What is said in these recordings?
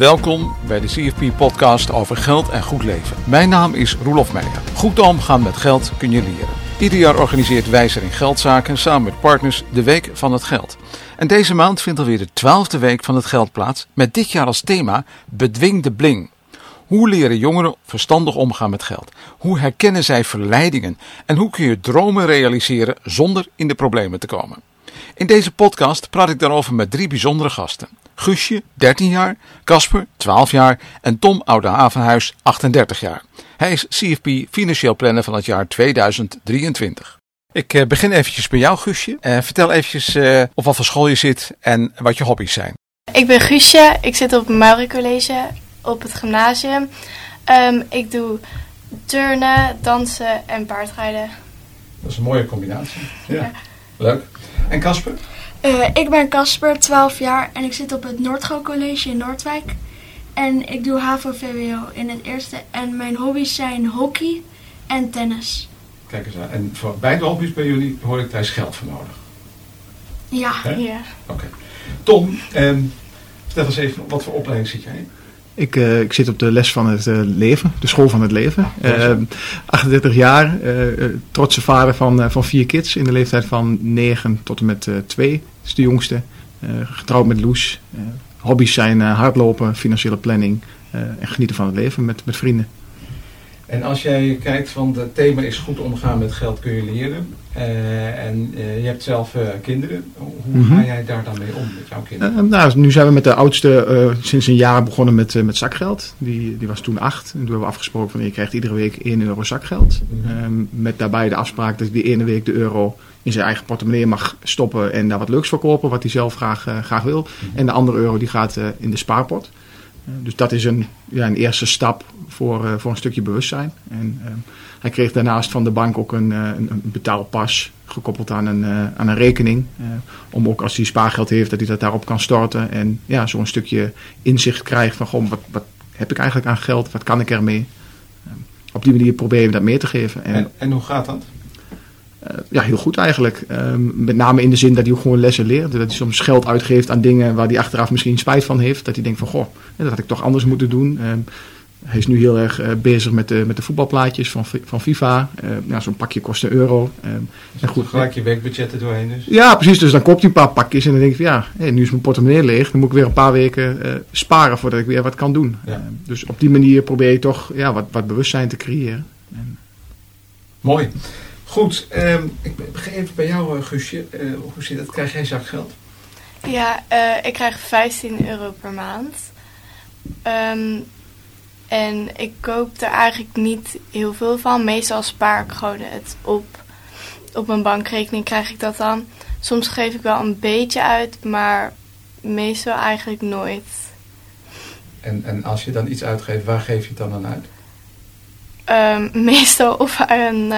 Welkom bij de CFP-podcast over geld en goed leven. Mijn naam is Roelof Meijer. Goed omgaan met geld kun je leren. Ieder jaar organiseert Wijzer in Geldzaken samen met partners de Week van het Geld. En deze maand vindt alweer de twaalfde Week van het Geld plaats met dit jaar als thema Bedwing de Bling. Hoe leren jongeren verstandig omgaan met geld? Hoe herkennen zij verleidingen? En hoe kun je dromen realiseren zonder in de problemen te komen? In deze podcast praat ik daarover met drie bijzondere gasten. Guusje, 13 jaar, Casper, 12 jaar en Tom Oude Havenhuis, 38 jaar. Hij is CFP financieel planner van het jaar 2023. Ik eh, begin eventjes bij jou, Guusje. Uh, vertel eventjes uh, op wat voor school je zit en wat je hobby's zijn. Ik ben Guusje, ik zit op het Maury College op het gymnasium. Um, ik doe turnen, dansen en paardrijden. Dat is een mooie combinatie. Ja. ja. Leuk. En Casper? Uh, ik ben Casper, 12 jaar en ik zit op het Noordgo College in Noordwijk. En ik doe HAVO-VWO in het eerste. En mijn hobby's zijn hockey en tennis. Kijk eens aan. En voor beide hobby's bij jullie hoor ik thuis geld voor nodig. Ja. ja. Oké. Tom, eh, vertel eens even, wat voor opleiding zit jij in? Ik, uh, ik zit op de les van het uh, leven, de school van het leven. Uh, 38 jaar, trotse vader van, van vier kids in de leeftijd van 9 tot en met 2. Dat is de jongste. getrouwd met Loes. hobby's zijn hardlopen, financiële planning en genieten van het leven met, met vrienden. En als jij kijkt van het thema is goed omgaan met geld kun je leren. Uh, en uh, je hebt zelf uh, kinderen. Hoe mm -hmm. ga jij daar dan mee om met jouw kinderen? nou, nu zijn we met de oudste sinds een jaar begonnen met, met zakgeld. Die, die was toen acht. En toen hebben we afgesproken van je krijgt iedere week 1 euro zakgeld. Mm -hmm. met daarbij de afspraak dat hij die ene week de euro in zijn eigen portemonnee mag stoppen en daar wat leuks voor kopen, wat hij zelf graag, graag wil. Mm -hmm. En de andere euro die gaat in de spaarpot. Dus dat is een, ja, een eerste stap voor, uh, voor een stukje bewustzijn. En uh, hij kreeg daarnaast van de bank ook een, uh, een, een betaalpas gekoppeld aan een, aan een rekening. om ook als hij spaargeld heeft, dat hij dat daarop kan storten. En ja, zo'n stukje inzicht krijgt van goh, wat, wat heb ik eigenlijk aan geld? Wat kan ik ermee? op die manier proberen we dat mee te geven. En, en, en hoe gaat dat? Uh, ja, heel goed eigenlijk. Um, met name in de zin dat hij ook gewoon lessen leert. Dat hij soms geld uitgeeft aan dingen waar hij achteraf misschien spijt van heeft. Dat hij denkt van, goh, dat had ik toch anders moeten doen. Um, hij is nu heel erg uh, bezig met de, met de voetbalplaatjes van, van FIFA. Uh, nou, Zo'n pakje kost een euro. Um, en goed, gelijk je weekbudgetten doorheen dus? Ja, precies. Dus dan koopt hij een paar pakjes en dan denk ik van ja, hey, nu is mijn portemonnee leeg. Dan moet ik weer een paar weken sparen voordat ik weer wat kan doen. Ja. dus op die manier probeer je toch ja, wat, wat bewustzijn te creëren. En... Mooi. Goed, um, ik begin even bij jou, uh, Guusje. Uh, hoe zit dat? Krijg jij zakgeld? Ja, uh, ik krijg 15 euro per maand. Um, en ik koop er eigenlijk niet heel veel van. Meestal spaar ik gewoon het op. Op mijn bankrekening krijg ik dat dan. Soms geef ik wel een beetje uit, maar meestal eigenlijk nooit. En, en als je dan iets uitgeeft, waar geef je het dan aan uit? Um, meestal of aan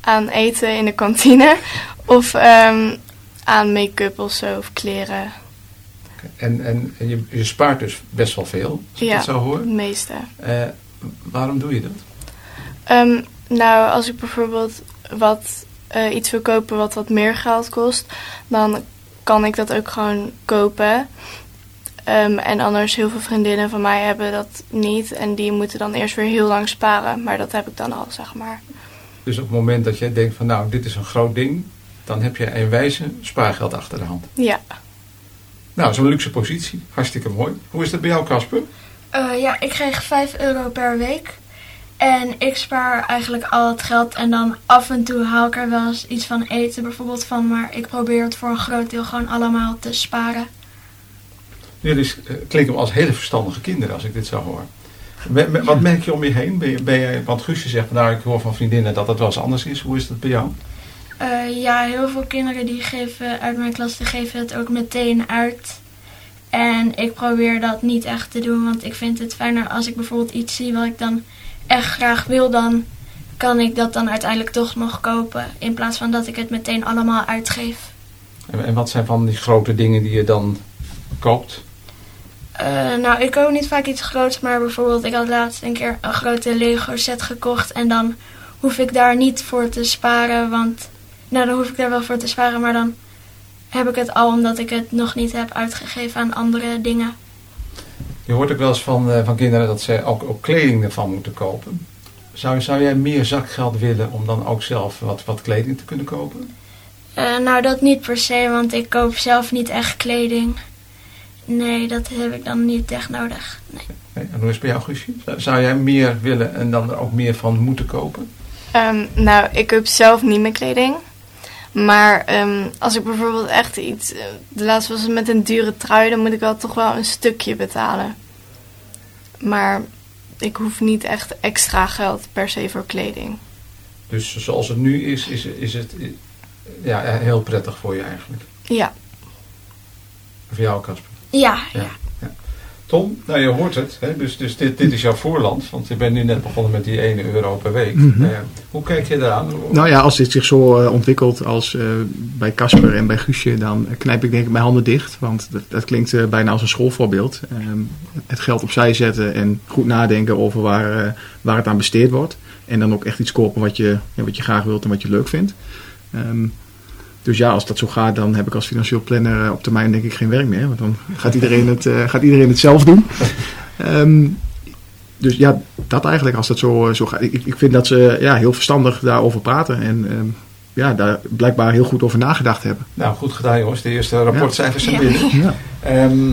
aan eten in de kantine of um, aan make-up of zo of kleren. En, en, en je, je, spaart dus best wel veel, als ja, dat zo hoor? het meeste. Uh, waarom doe je dat? Um, nou, als ik bijvoorbeeld wat, uh, iets wil kopen wat wat meer geld kost, dan kan ik dat ook gewoon kopen. Um, en anders, heel veel vriendinnen van mij hebben dat niet. En die moeten dan eerst weer heel lang sparen. Maar dat heb ik dan al, zeg maar. Dus op het moment dat jij denkt van nou, dit is een groot ding, dan heb je een wijze spaargeld achter de hand. Ja. Nou, zo'n luxe positie. Hartstikke mooi. Hoe is dat bij jou, Casper? Uh, ja, ik kreeg 5 euro per week. En ik spaar eigenlijk al het geld en dan af en toe haal ik er wel eens iets van eten bijvoorbeeld van. Maar ik probeer het voor een groot deel gewoon allemaal te sparen. Jullie dus, uh, klinken als hele verstandige kinderen als ik dit zo hoor. Wat merk je om je heen? Ben je, ben je, want Guusje zegt, nou ik hoor van vriendinnen dat dat wel eens anders is. Hoe is dat bij jou? Uh, ja, heel veel kinderen die geven uit mijn klas die geven het ook meteen uit. En ik probeer dat niet echt te doen, want ik vind het fijner als ik bijvoorbeeld iets zie wat ik dan echt graag wil, dan kan ik dat dan uiteindelijk toch nog kopen. In plaats van dat ik het meteen allemaal uitgeef. En, en wat zijn van die grote dingen die je dan koopt? Uh, nou, ik koop niet vaak iets groots, maar bijvoorbeeld ik had laatst een keer een grote Lego set gekocht en dan hoef ik daar niet voor te sparen, want nou dan hoef ik daar wel voor te sparen, maar dan heb ik het al omdat ik het nog niet heb uitgegeven aan andere dingen. Je hoort ook wel eens van, eh, van kinderen dat ze ook, ook kleding ervan moeten kopen. Zou, zou jij meer zakgeld willen om dan ook zelf wat, wat kleding te kunnen kopen? Eh, nou, dat niet per se, want ik koop zelf niet echt kleding. Nee, dat heb ik dan niet echt nodig. Nee. Nee, en hoe is het bij jou, Guusje? Zou, zou jij meer willen en dan er ook meer van moeten kopen? Ehm, nou, ik koop zelf niet meer kleding. Maar ehm, als ik bijvoorbeeld echt iets... eh, De laatste was het met een dure trui, dan moet ik wel toch wel een stukje betalen. Maar ik hoef niet echt extra geld per se voor kleding. Dus zoals het nu is, is, is het ja, heel prettig voor je eigenlijk. Ja, Voor jou, Casper. Ja, Ja. ja. Tom, nou je hoort het. Hè? Dus, dus dit, dit is jouw voorland. Want je bent nu net begonnen met die 1 euro per week. Mhm. Eh, hoe kijk je daaraan? Nou ja, als dit zich zo eh, ontwikkelt als eh, bij Casper en bij Guusje, dan knijp ik denk ik mijn handen dicht. Want dat, dat klinkt eh, bijna als een schoolvoorbeeld. Ehm, het geld opzij zetten en goed nadenken over waar, eh, waar het aan besteed wordt. En dan ook echt iets kopen wat je, ja, wat je graag wilt en wat je leuk vindt. Ehm, dus ja, als dat zo gaat, dan heb ik als financieel planner eh, op termijn denk ik geen werk meer. Want dan gaat iedereen het, eh, gaat iedereen het zelf doen. Ehm, dus ja, dat eigenlijk als dat zo, eh, zo gaat. Ik, ik vind dat ze ja, heel verstandig daarover praten. En ehm, ja, daar blijkbaar heel goed over nagedacht hebben. Nou, goed gedaan jongens. De eerste rapportcijfers zijn Ja. binnen. Ja. Ehm,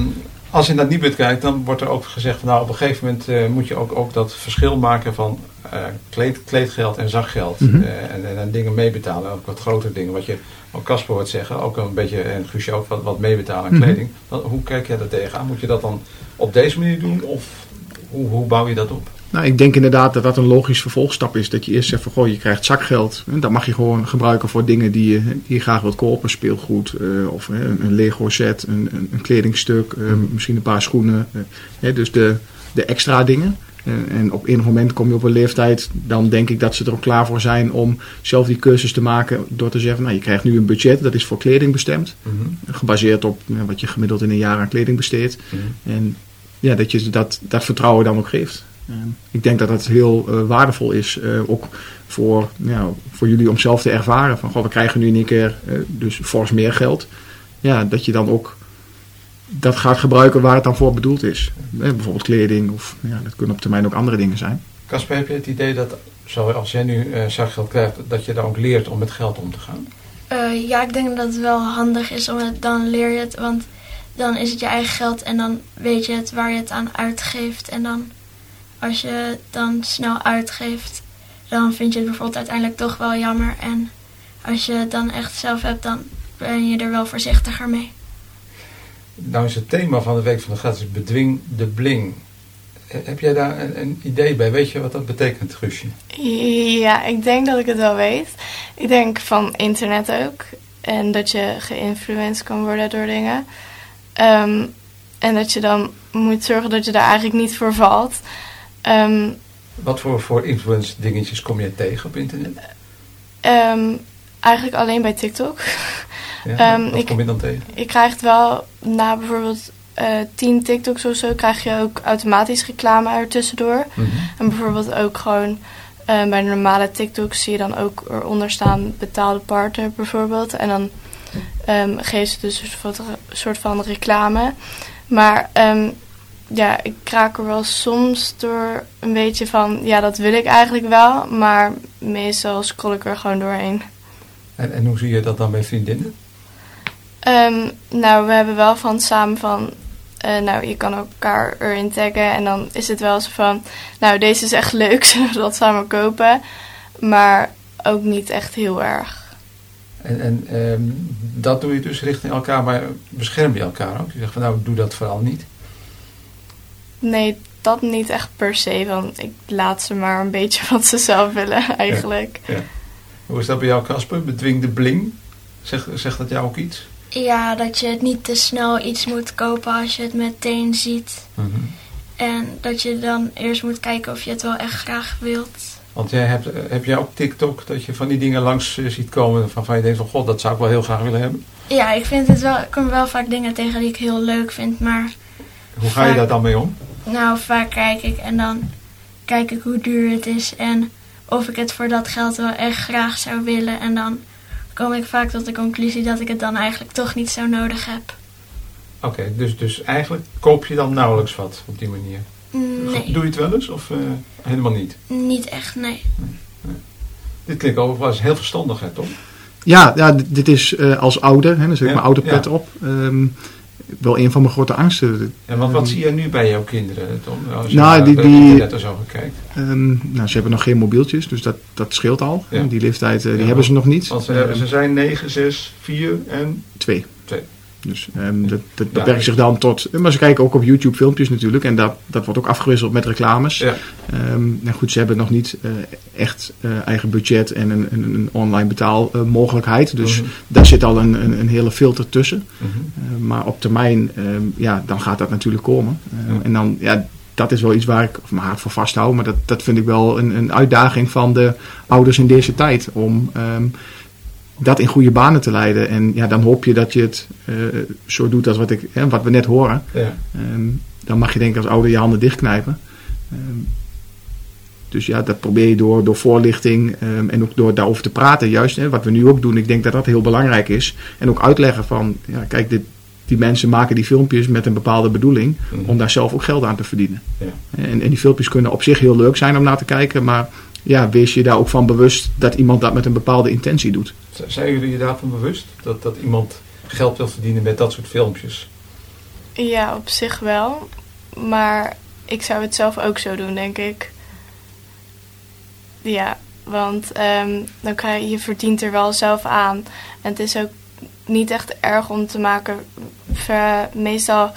als je naar Nibud kijkt, dan wordt er ook gezegd van nou op een gegeven moment eh, moet je ook, ook dat verschil maken van eh, kleed, kleedgeld en zakgeld. Mhm. Eh, en, en, en dingen meebetalen, ook wat grotere dingen. Wat je ook Casper hoort zeggen, ook een beetje, en Guusje ook, wat, wat meebetalen aan Mhm. kleding. Wat- hoe kijk jij daar tegenaan? Moet je dat dan op deze manier doen of hoe, hoe bouw je dat op? Nou, ik denk inderdaad dat dat een logisch vervolgstap is. Dat je eerst zegt van, goh, je krijgt zakgeld. En dat mag je gewoon gebruiken voor dingen die je, die je graag wilt kopen. Speelgoed eh, of eh, een, een Lego set, een, een, een kledingstuk, eh, misschien een paar schoenen. dus de, de extra dingen. En op enig moment kom je op een leeftijd, dan denk ik dat ze er ook klaar voor zijn om zelf die keuzes te maken. Door te zeggen, nou, je krijgt nu een budget, dat is voor kleding bestemd. Gebaseerd op wat je gemiddeld in een jaar aan kleding besteedt. En ja, dat je dat, dat vertrouwen dan ook geeft. En ik denk dat dat heel eh, waardevol is, eh, ook voor, ja, voor jullie om zelf te ervaren. Van, goh, we krijgen nu in één keer eh, dus fors meer geld. Ja, dat je dan ook dat gaat gebruiken waar het dan voor bedoeld is. Bijvoorbeeld kleding of ja, dat kunnen op termijn ook andere dingen zijn. Casper, heb je het idee dat zoals jij nu eh zakgeld krijgt, dat je dan ook leert om met geld om te gaan? Eh, ja, ik denk dat het wel handig is, omdat dan leer je het. Want dan is het je eigen geld en dan weet je het waar je het aan uitgeeft. En dan, als je het dan snel uitgeeft, dan vind je het bijvoorbeeld uiteindelijk toch wel jammer. En als je het dan echt zelf hebt, dan ben je er wel voorzichtiger mee. Nou is het thema van de Week van de Geld is bedwing de bling. Eh, Heb jij daar een, een idee bij? Weet je wat dat betekent, Guusje? Ja, ik denk dat ik het wel weet. Ik denk van internet ook. En dat je geïnfluenced kan worden door dingen. Ehm, en dat je dan moet zorgen dat je daar eigenlijk niet voor valt. Ehm, Wat voor, voor influence dingetjes kom je tegen op internet? ehm, eigenlijk alleen bij TikTok. Ja, Ehm, wat ik- kom je dan tegen? Je krijgt wel na bijvoorbeeld eh 10 TikToks of zo, krijg je ook automatisch reclame er tussendoor. En bijvoorbeeld ook gewoon eh, bij de normale TikToks zie je dan ook eronder staan betaalde partner bijvoorbeeld. En dan ehm geven ze dus een soort van, reclame. Maar ehm, ja, ik raak er wel soms door een beetje van, ja dat wil ik eigenlijk wel. Maar meestal scroll ik er gewoon doorheen. En, en hoe zie je dat dan bij vriendinnen? Ehm, nou, we hebben wel van samen van. eh, nou, je kan elkaar erin taggen. En dan is het wel zo van. Nou, deze is echt leuk. Zullen we dat samen kopen? Maar ook niet echt heel erg. En, en ehm, dat doe je dus richting elkaar, maar bescherm je elkaar ook? Je zegt van nou, doe dat vooral niet. Nee, dat niet echt per se. Want ik laat ze maar een beetje wat ze zelf willen, eigenlijk. Hoe is dat bij jou, Casper? Bedwing de bling? Zegt, zegt dat jou ook iets? Ja, dat je het niet te snel iets moet kopen als je het meteen ziet. En dat je dan eerst moet kijken of je het wel echt graag wilt. Want jij hebt, heb jij ook TikTok dat je van die dingen langs eh, ziet komen waarvan je denkt van god, dat zou ik wel heel graag willen hebben? Ja, ik vind het wel, ik kom wel vaak dingen tegen die ik heel leuk vind, maar Hoe ga je daar dan mee om? Nou, vaak kijk ik en dan kijk ik hoe duur het is en of ik het voor dat geld wel echt graag zou willen. En dan kom ik vaak tot de conclusie dat ik het dan eigenlijk toch niet zo nodig heb. Oké, dus, dus eigenlijk koop je dan nauwelijks wat op die manier? Nee, Doe je het wel eens of eh, helemaal niet? niet echt, nee. Dit klinkt overigens heel verstandig, hè, Tom? Ja, ja dit is eh, als ouder, hè, dan zet ik Ja, mijn ouderpet ja. op. ehm, wel een van mijn grote angsten. En wat, wat zie jij nu bij jouw kinderen, Tom? Nou, als je nou, die, die, net er zo gekeken Um, nou, ze hebben nog geen mobieltjes, dus dat, dat scheelt al. Die leeftijd, eh, die hebben ze nog niet. Want ze, ze ehm, zijn 9, 6, 4 en... 2. Dus ehm, dat, dat Ja. beperkt zich dan tot... Maar ze kijken ook op YouTube filmpjes natuurlijk. En dat, dat wordt ook afgewisseld met reclames. Ja. Ehm, nou goed, ze hebben nog niet eh, echt eh, eigen budget en een, een, een online betaalmogelijkheid. dus Mhm. daar zit al een, een, een hele filter tussen. Mhm. Eh, maar op termijn, ehm, ja, dan gaat dat natuurlijk komen. En dan, ja, dat is wel iets waar ik mijn hart voor vasthoud. Maar dat, dat vind ik wel een, een uitdaging van de ouders in deze tijd. Om dat in goede banen te leiden. En ja, dan hoop je dat je het eh, zo doet als wat, ik, hè, wat we net horen. Ja. Ehm, dan mag je denk ik als ouder je handen dichtknijpen. Ehm, dus ja, dat probeer je door, door voorlichting ehm, en ook door daarover te praten. Juist hè, wat we nu ook doen. Ik denk dat dat heel belangrijk is. En ook uitleggen van, ja, kijk, dit, die mensen maken die filmpjes met een bepaalde bedoeling. Mhm. Om daar zelf ook geld aan te verdienen. Ja. En, en die filmpjes kunnen op zich heel leuk zijn om naar te kijken. Maar ja, wees je daar ook van bewust dat iemand dat met een bepaalde intentie doet. Zijn jullie je daarvan bewust? Dat, dat iemand geld wil verdienen met dat soort filmpjes? Ja, op zich wel. Maar ik zou het zelf ook zo doen, denk ik. Ja, want ehm, dan krijg je, je verdient er wel zelf aan. En het is ook niet echt erg om te maken. Ver- meestal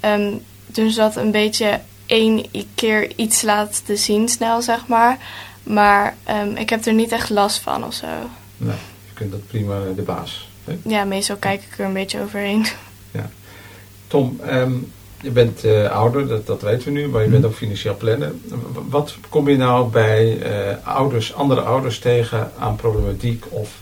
ehm, doen ze dat een beetje één keer iets laten zien, snel zeg maar. Maar ehm, ik heb er niet echt last van of zo. Je kunt dat prima de baas. hè? Ja, meestal kijk ik er een beetje overheen. Tom, ehm, je bent eh, ouder, dat, dat weten we nu, maar je bent ook financieel planner. Wat kom je nou bij eh, ouders, andere ouders tegen aan problematiek of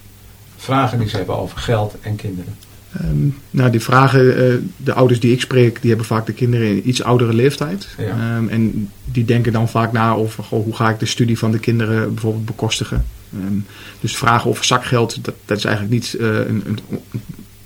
vragen die ze hebben over geld en kinderen? Ehm, nou, die vragen, eh, de ouders die ik spreek, die hebben vaak de kinderen in iets oudere leeftijd. Ja. Ehm, en die denken dan vaak na over goh, hoe ga ik de studie van de kinderen bijvoorbeeld bekostigen. Ehm, dus vragen over zakgeld, dat, dat is eigenlijk niet eh, een, een,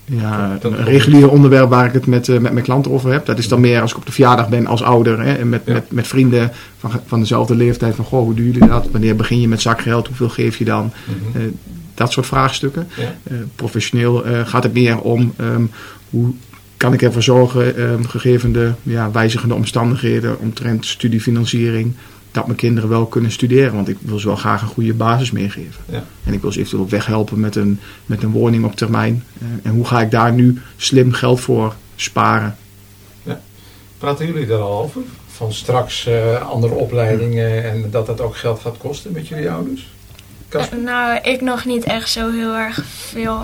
ja, een regulier onderwerp waar ik het met, eh, met mijn klanten over heb. Dat is dan meer als ik op de verjaardag ben als ouder hè, en met, Ja. met, met vrienden van, van dezelfde leeftijd. Van goh, hoe doen jullie dat? Wanneer begin je met zakgeld? Hoeveel geef je dan? Mhm. Eh, dat soort vraagstukken. Ja. Professioneel gaat het meer om ehm, hoe kan ik ervoor zorgen, ehm, gegeven de ja, wijzigende omstandigheden omtrent studiefinanciering, dat mijn kinderen wel kunnen studeren. Want ik wil ze wel graag een goede basis meegeven. Ja. En ik wil ze eventueel ook weghelpen met een, met een woning op termijn. Eh, en hoe ga ik daar nu slim geld voor sparen? Praten jullie daar al over? Van straks eh, andere opleidingen en dat dat ook geld gaat kosten met jullie ouders? Kasper? Nou, ik nog niet echt zo heel erg veel.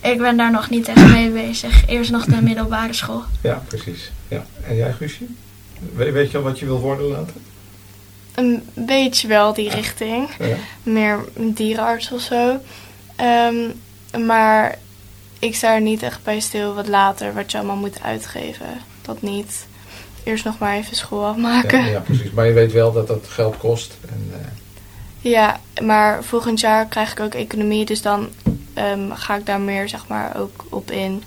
Ik ben daar nog niet echt mee bezig. Eerst nog de middelbare school. Ja, precies. Ja. En jij, Guusje? We- weet je al wat je wil worden later? Een beetje wel die richting. Ja. meer een dierenarts of zo. Ehm, maar ik sta er niet echt bij stil wat later, wat je allemaal moet uitgeven. Dat niet. Eerst nog maar even school afmaken. Ja, Ja, ja, precies. Maar je weet wel dat dat geld kost. En, eh, maar volgend jaar krijg ik ook economie, dus dan ehm, ga ik daar meer zeg maar ook op in.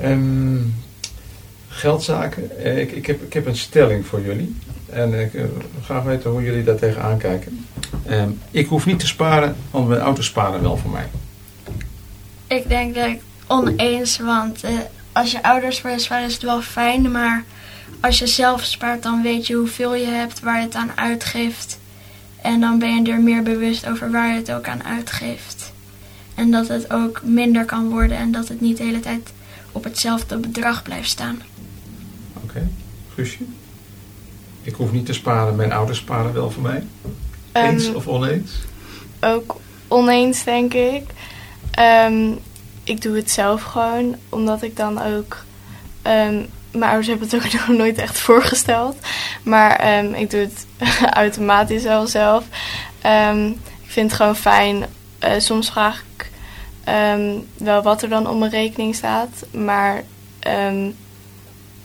Ehm, geldzaken. Eh, ik, ik, heb, ik heb een stelling voor jullie. En ik wil graag weten hoe jullie daar tegenaan kijken. Ehm, ik hoef niet te sparen, want mijn ouders sparen wel voor mij. Ik denk dat ik oneens, want eh, als je ouders voor je sparen is het wel fijn, maar als je zelf spaart dan weet je hoeveel je hebt, waar je het aan uitgeeft. En dan ben je er meer bewust over waar je het ook aan uitgeeft. En dat het ook minder kan worden en dat het niet de hele tijd op hetzelfde bedrag blijft staan. Oké, Guusje? Ik hoef niet te sparen, mijn ouders sparen wel voor mij. Ehm, Eens of oneens? ook oneens, denk ik. Ehm, ik doe het zelf gewoon, omdat ik dan ook. ehm, mijn ouders hebben het ook nog nooit echt voorgesteld. Maar ik doe het automatisch wel zelf. Ik vind het gewoon fijn. Eh, soms vraag ik wel wat er dan op mijn rekening staat. Maar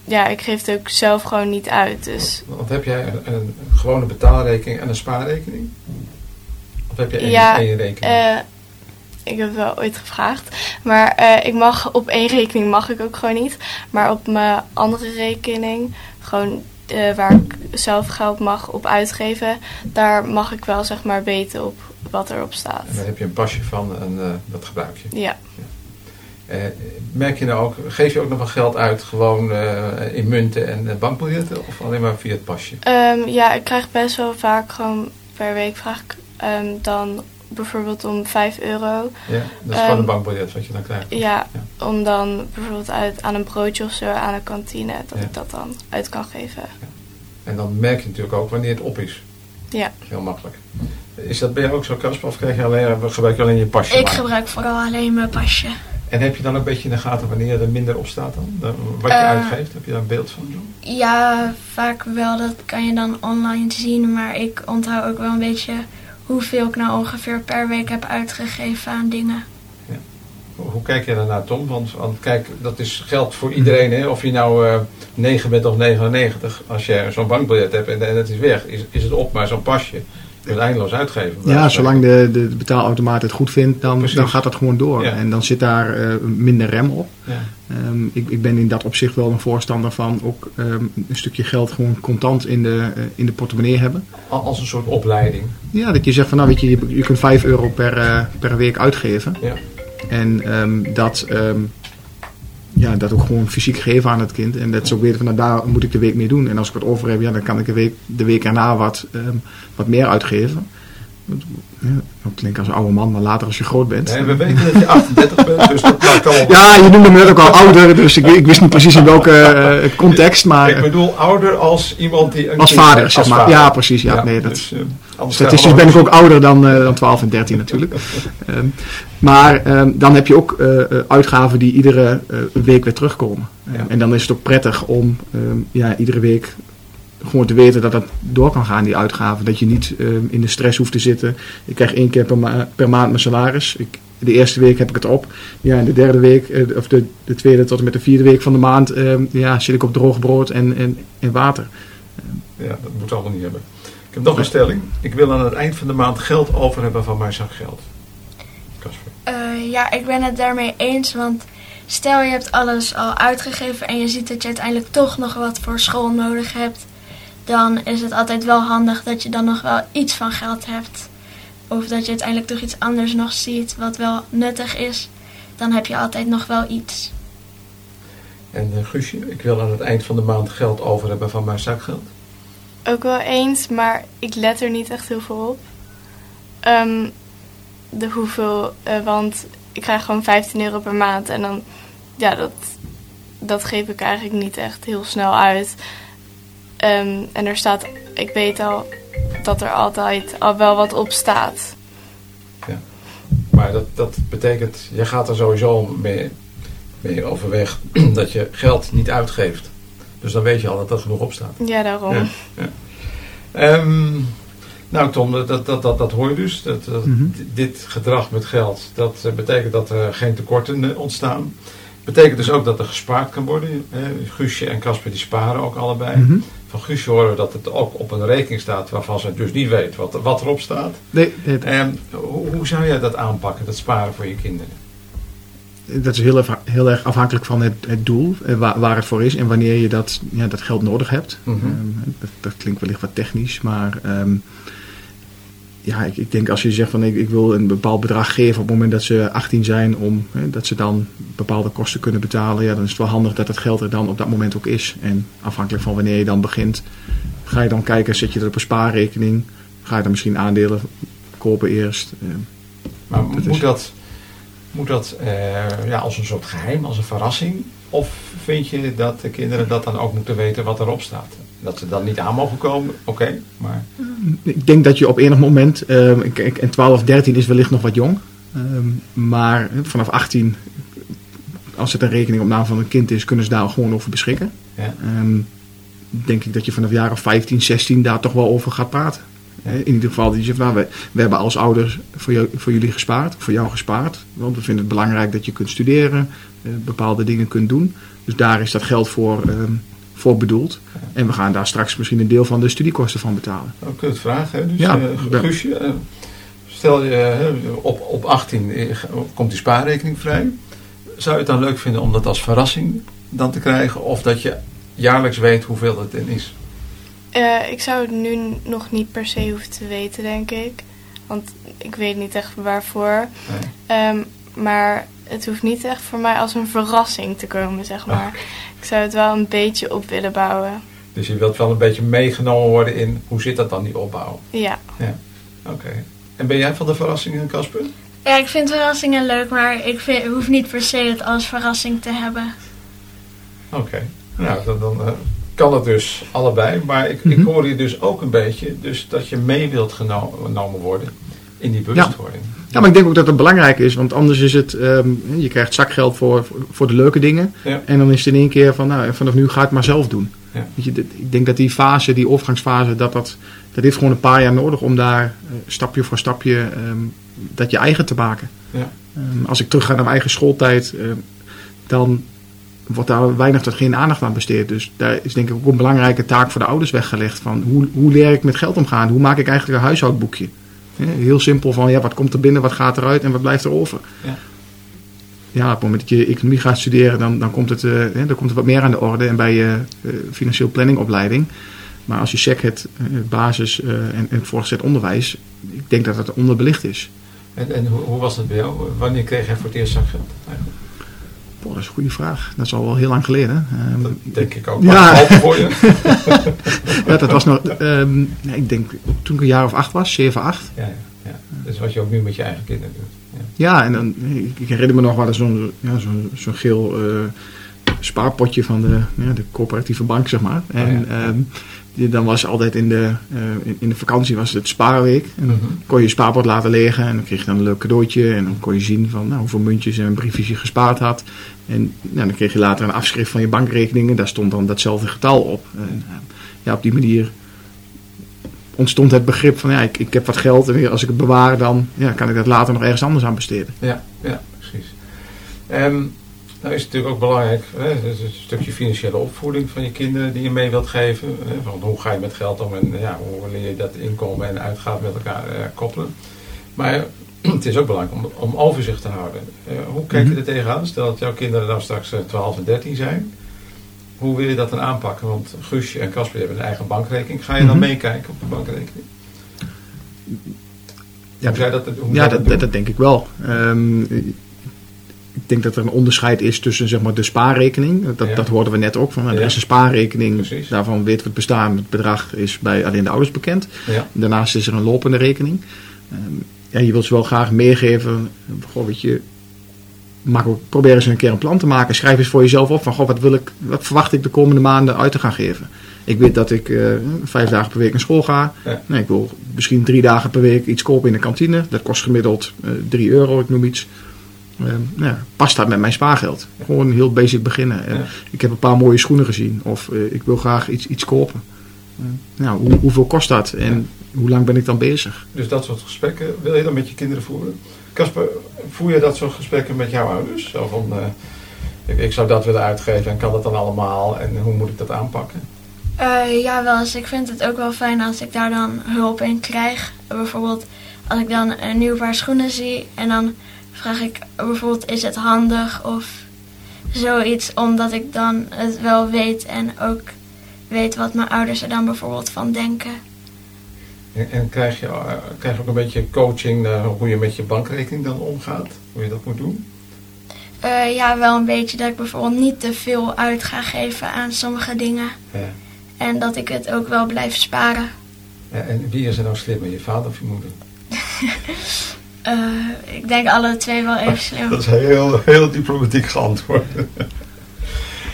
ja, ik geef het ook zelf gewoon niet uit. Dus Want heb jij een, een gewone betaalrekening en een spaarrekening? Of heb je één, Ja, één rekening? Eh, ik heb het wel ooit gevraagd. Maar eh, ik mag op één rekening mag ik ook gewoon niet. Maar op mijn andere rekening, gewoon eh, waar ik zelf geld mag op uitgeven, daar mag ik wel zeg maar weten op wat erop staat. En daar heb je een pasje van en dat gebruik je. Ja. Merk je nou ook, geef je ook nog wel geld uit gewoon eh, in munten en eh, bankbiljetten of alleen maar via het pasje? Ehm, ja, ik krijg best wel vaak gewoon per week vraag ik ehm, dan bijvoorbeeld om 5 euro. Ja, dat is Ehm, gewoon een bankbiljet wat je dan krijgt. Ja, Ja. om dan bijvoorbeeld uit aan een broodje of zo aan de kantine, dat Ja. ik dat dan uit kan geven. En dan merk je natuurlijk ook wanneer het op is. Ja. Heel makkelijk. Is dat bij jou ook zo, Casper? Of krijg je alleen, gebruik je alleen je pasje? Ik maar? gebruik vooral alleen mijn pasje. En heb je dan ook een beetje in de gaten wanneer er minder op staat dan? Dan- Wat je Eh. uitgeeft? Heb je daar een beeld van? Ja, vaak wel. Dat kan je dan online zien. Maar ik onthoud ook wel een beetje hoeveel ik nou ongeveer per week heb uitgegeven aan dingen. Hoe kijk je daarnaar, Tom? Want, want kijk, dat is geld voor iedereen. Hè? Of je nou eh 9 bent of 99. Als je zo'n bankbiljet hebt en, en het is weg, is, is het op. Maar zo'n pasje, je kunt eindeloos uitgeven. Ja, zolang de, de, betaalautomaat het goed vindt, dan, Precies. dan gaat dat gewoon door. Ja. En dan zit daar eh, minder rem op. Ja. Ehm, ik, ik ben in dat opzicht wel een voorstander van ook ehm, een stukje geld gewoon contant in de, eh, in de portemonnee hebben. Al- Als een soort opleiding. Ja, dat je zegt van nou weet je, je, je kunt 5 euro per, eh, per week uitgeven. Ja. En ehm, dat, ja, dat ook gewoon fysiek geven aan het kind. En dat ze ook weten van nou, daar moet ik de week mee doen. En als ik wat over heb, ja, dan kan ik de week, de week erna wat, ehm, wat meer uitgeven. Ja, dat klinkt als een oude man, maar later als je groot bent. Nee, we weten dat je 38 bent, dus dat maakt allemaal... Ja, je noemde me net ook al ouder, dus ik, ik wist niet precies in welke eh, context. Maar Ik eh, bedoel ouder als iemand die... Een als vader, zeg maar. vader. Ja, precies. Ja, nee, dat, dus, eh, anders Statistisch krijgen ben ik ook ouder dan, eh, dan 12 en 13 natuurlijk. Ehm, maar ehm, dan heb je ook eh, eh, uitgaven die iedere week weer terugkomen. Ja. En dan is het ook prettig om ehm, ja, iedere week gewoon te weten dat dat door kan gaan, die uitgaven. Dat je niet in de stress hoeft te zitten. Ik krijg één keer per, ma- per maand mijn salaris. Ik, de eerste week heb ik het op. Ja, en de derde week, of de, de tweede tot en met de vierde week van de maand, ja, zit ik op droog brood en, en, en water. Ja, dat moet allemaal niet hebben. Ik heb nog een stelling. Ik wil aan het eind van de maand geld over hebben van mijn zakgeld. Casper. Eh, ja, ik ben het daarmee eens. Want stel je hebt alles al uitgegeven en je ziet dat je uiteindelijk toch nog wat voor school nodig hebt. Dan is het altijd wel handig dat je dan nog wel iets van geld hebt. Of dat je uiteindelijk toch iets anders nog ziet wat wel nuttig is. Dan heb je altijd nog wel iets. En eh, Guusje, ik wil aan het eind van de maand geld over hebben van mijn zakgeld. Ook wel eens, maar ik let er niet echt heel veel op. Ehm, de hoeveel, eh, want ik krijg gewoon 15 euro per maand en dan, ja, dat, dat geef ik eigenlijk niet echt heel snel uit. Ehm, en er staat, ik weet al dat er altijd al wel wat op staat. Maar dat, dat betekent, je gaat er sowieso mee, mee overweg dat je geld niet uitgeeft. Dus dan weet je al dat er genoeg op staat. Ja, daarom. Ja. Ehm, nou Tom, dat, dat, dat, dat, dat hoor je dus. Dat, dat- Mhm. Dit gedrag met geld, dat eh, betekent dat er geen tekorten eh, ontstaan. Betekent dus ook dat er gespaard kan worden. Hè. Guusje en Casper die sparen ook allebei. Mhm. Van Guusje horen we dat het ook op een rekening staat waarvan ze dus niet weet wat, wat erop staat. Nee, nee, Ehm, hoe, hoe zou jij dat aanpakken, dat sparen voor je kinderen? Dat is heel erg, heel erg afhankelijk van het, het doel, eh, waar, waar het voor is en wanneer je dat, ja, dat geld nodig hebt. Mhm. Ehm, dat, dat klinkt wellicht wat technisch, maar ehm, ja, ik, ik denk als je zegt van ik, ik wil een bepaald bedrag geven op het moment dat ze 18 zijn, om, hè, dat ze dan bepaalde kosten kunnen betalen, ja, dan is het wel handig dat het geld er dan op dat moment ook is. En afhankelijk van wanneer je dan begint, ga je dan kijken, zet je dat op een spaarrekening, ga je dan misschien aandelen kopen eerst. Ehm, Maar Dat moet is- dat, moet dat eh, ja, als een soort geheim, als een verrassing? Of vind je dat de kinderen dat dan ook moeten weten wat erop staat? Dat ze dan niet aan mogen komen, oké, maar Ik denk dat je op enig moment, ehm, ik- ik- en 12, 13 is wellicht nog wat jong, ehm, maar vanaf 18, als het een rekening op naam van een kind is, kunnen ze daar gewoon over beschikken. ja. Ehm, denk ik dat je vanaf jaar of 15, 16 daar toch wel over gaat praten. In ieder geval, dat je zegt, nou, we, we hebben als ouders voor, jou, voor jullie gespaard, voor jou gespaard. Want we vinden het belangrijk dat je kunt studeren, eh, bepaalde dingen kunt doen. Dus daar is dat geld voor, ehm, voor bedoeld. En we gaan daar straks misschien een deel van de studiekosten van betalen. dan kun je het vragen. Hè? Dus Ja. Guusje, eh, Stel je op, op 18 eh, komt die spaarrekening vrij. Zou je het dan leuk vinden om dat als verrassing dan te krijgen? Of dat je jaarlijks weet hoeveel het in is? Eh, ik zou het nu nog niet per se hoeven te weten, denk ik. Want ik weet niet echt waarvoor. Nee. Ehm, maar het hoeft niet echt voor mij als een verrassing te komen, zeg maar. Ik zou het wel een beetje op willen bouwen. Dus je wilt wel een beetje meegenomen worden in hoe zit dat dan, die opbouw? Ja. Oké. En ben jij van de verrassingen, Casper? Ja, ik vind verrassingen leuk, maar ik vind, hoef niet per se het als verrassing te hebben. Oké. Nou, dan, dan eh, kan het dus allebei. Maar ik, ik Mhm. hoor je dus ook een beetje dus dat je mee wilt geno- genomen worden in die bewustwording. Ja, maar ik denk ook dat het belangrijk is, want anders is het, ehm, je krijgt zakgeld voor, voor de leuke dingen. Ja. En dan is het in één keer van, nou, vanaf nu ga ik het maar zelf doen. Ja. Weet je, ik denk dat die fase, die overgangsfase, dat, dat, dat heeft gewoon een paar jaar nodig om daar eh, stapje voor stapje ehm, dat je eigen te maken. Ja. Ehm, als ik terug ga naar mijn eigen schooltijd, dan wordt daar weinig tot geen aandacht aan besteed. Dus daar is denk ik ook een belangrijke taak voor de ouders weggelegd. Van hoe, hoe leer ik met geld omgaan? Hoe maak ik eigenlijk een huishoudboekje? Heel simpel van ja, wat komt er binnen, wat gaat eruit en wat blijft er over? Ja. Ja, op het moment dat je economie gaat studeren, dan, dan, komt, het, eh, hè, dan komt er wat meer aan de orde. En bij je eh, financieel planningopleiding. Maar als je SEC het eh, basis en, en het voortgezet onderwijs, ik denk dat het onderbelicht is. En, en hoe, hoe was dat bij jou? Wanneer kreeg jij voor het eerst zakgeld? eigenlijk? Boah, dat is een goede vraag. Dat is al wel heel lang geleden. Ehm, Dat denk ik ook. Ja. Voor je. ja, dat was nog, ehm, nee, ik denk toen ik een jaar of acht was, 7, 8. Ja, ja, ja. Dus wat je ook nu met je eigen kinderen doet. Ja. Ja, en dan, ik, herinner me nog wel eens zo'n ja, zo'n geel eh, spaarpotje van de, ja, de coöperatieve bank, zeg maar. En Oh ja. Dan was altijd in de, eh, in, in de vakantie was het spaarweek. En dan Mhm. kon je je spaarpot laten liggen en dan kreeg je dan een leuk cadeautje. En dan kon je zien van nou, hoeveel muntjes en briefjes je gespaard had. En nou, dan kreeg je later een afschrift van je bankrekening en daar stond dan datzelfde getal op. En, eh, ja, op die manier ontstond het begrip van ja, ik, ik heb wat geld en weer als ik het bewaar dan ja, kan ik dat later nog ergens anders aan besteden. Ja, ja, precies. Ehm nou is het natuurlijk ook belangrijk, hè, het een stukje financiële opvoeding van je kinderen die je mee wilt geven. Hè, van hoe ga je met geld om en ja, hoe leer je dat inkomen en uitgaven met elkaar eh, koppelen. Maar het is ook belangrijk om, om overzicht te houden. Eh, hoe kijk je Mhm. er tegenaan? Stel dat jouw kinderen dan straks eh, 12 en 13 zijn. Hoe wil je dat dan aanpakken? Want Guusje en Casper hebben een eigen bankrekening. Ga je dan Mhm. meekijken op de bankrekening? Ja, hoe dat, hoe Ja, dat, dat denk ik wel. Ehm, ik denk dat er een onderscheid is tussen zeg maar, de spaarrekening. Dat, Ja. dat hoorden we net ook. Van, nou, er is een spaarrekening, Precies. daarvan weten we het bestaan. Het bedrag is bij alleen de ouders bekend. Daarnaast is er een lopende rekening. Ehm, ja, je wilt ze wel graag meegeven. Goh, weet je, maak ook, probeer eens een keer een plan te maken. Schrijf eens voor jezelf op van goh, wat, wil ik, wat verwacht ik de komende maanden uit te gaan geven. Ik weet dat ik eh, vijf dagen per week naar school ga. Ja. Nee, ik wil misschien drie dagen per week iets kopen in de kantine. Dat kost gemiddeld eh 3 euro, ik noem iets. Ehm, nou ja, past dat met mijn spaargeld? Gewoon heel basic beginnen. Ik heb een paar mooie schoenen gezien. Of eh, ik wil graag iets, iets kopen. Nou, hoe, hoeveel kost dat? En hoe lang ben ik dan bezig? Dus dat soort gesprekken wil je dan met je kinderen voeren? Casper, voer je dat soort gesprekken met jouw ouders? Zo van, eh, ik, ik zou dat willen uitgeven en kan dat dan allemaal en hoe moet ik dat aanpakken? Eh, ja, wel eens. Ik vind het ook wel fijn als ik daar dan hulp in krijg. Bijvoorbeeld als ik dan een nieuw paar schoenen zie en dan vraag ik bijvoorbeeld is het handig of zoiets. Omdat ik dan het wel weet en ook weet wat mijn ouders er dan bijvoorbeeld van denken. En, en krijg, je, eh, krijg je ook een beetje coaching naar hoe je met je bankrekening dan omgaat? Hoe je dat moet doen? Eh, ja, wel een beetje dat ik bijvoorbeeld niet te veel uit ga geven aan sommige dingen. Ja. En dat ik het ook wel blijf sparen. Ja, En wie is er nou slimmer, je vader of je moeder? Eh, ik denk alle twee wel even slim. Dat is heel, heel diplomatiek geantwoord.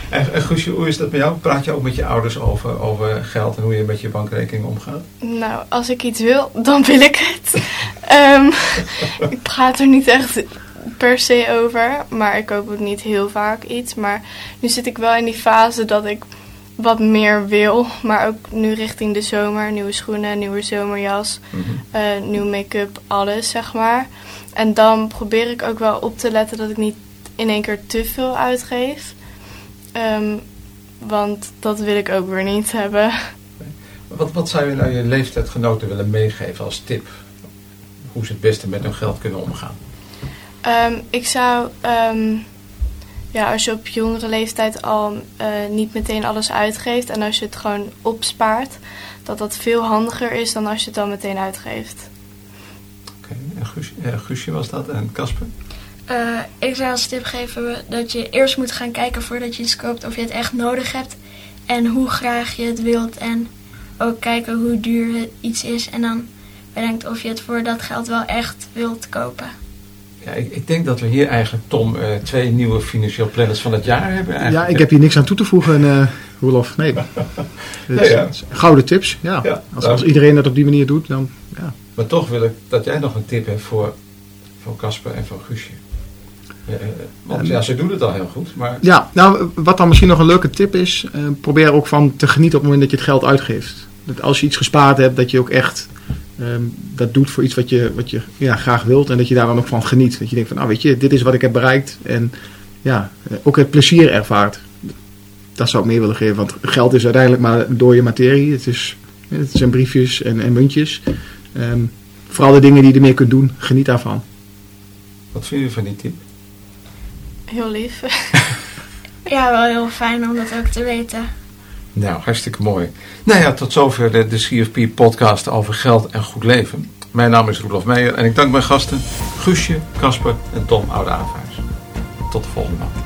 En, en Guusje, hoe is dat met jou? Praat je ook met je ouders over, over geld en hoe je met je bankrekening omgaat? Nou, als ik iets wil, dan wil ik het. Ehm, ik praat er niet echt per se over, maar ik koop ook niet heel vaak iets. Maar nu zit ik wel in die fase dat ik wat meer wil. Maar ook nu richting de zomer, nieuwe schoenen, nieuwe zomerjas, eh nieuw make-up, alles zeg maar. En dan probeer ik ook wel op te letten dat ik niet in één keer te veel uitgeef. Ehm, want dat wil ik ook weer niet hebben. Wat, wat zou je nou je leeftijdgenoten willen meegeven als tip? hoe ze het beste met hun geld kunnen omgaan? Ehm, ik zou, ehm, ja, als je op jongere leeftijd al eh, niet meteen alles uitgeeft en als je het gewoon opspaart, dat dat veel handiger is dan als je het dan meteen uitgeeft. Oké, en eh, Guusje was dat en Casper? Eh, ik zou als tip geven dat je eerst moet gaan kijken voordat je iets koopt of je het echt nodig hebt. En hoe graag je het wilt. En ook kijken hoe duur het iets is. En dan bedenkt of je het voor dat geld wel echt wilt kopen. Ja, ik, ik denk dat we hier eigenlijk, Tom, eh, twee nieuwe financieel planners van het jaar hebben. Ja, Eigenlijk. ik heb hier niks aan toe te voegen, Roelof. Nee. Dus, ja. Gouden tips, ja. Ja, als, nou. als iedereen dat op die manier doet, dan ja. Maar toch wil ik dat jij nog een tip hebt voor, voor Casper en voor Guusje. Ja, eh, want ja, ze doen het al heel goed, maar Ja, nou, wat dan misschien nog een leuke tip is, probeer er ook van te genieten op het moment dat je het geld uitgeeft. Dat als je iets gespaard hebt, dat je ook echt ehm, dat doet voor iets wat je, wat je ja, graag wilt en dat je daar dan ook van geniet. Dat je denkt van, nou weet je, dit is wat ik heb bereikt en ja, eh, ook het plezier ervaart. Dat zou ik meer willen geven, want geld is uiteindelijk maar door je materie. Het, is, het zijn briefjes en, en muntjes. Ehm, vooral de dingen die je ermee kunt doen, geniet daarvan. wat vind je van die tip? Heel lief. Ja, wel heel fijn om dat ook te weten. Nou, hartstikke mooi. Nou ja, tot zover de, CFP-podcast over geld en goed leven. Mijn naam is Roelof Meijer en ik dank mijn gasten Guusje, Casper en Tom Oude Tot de volgende maand.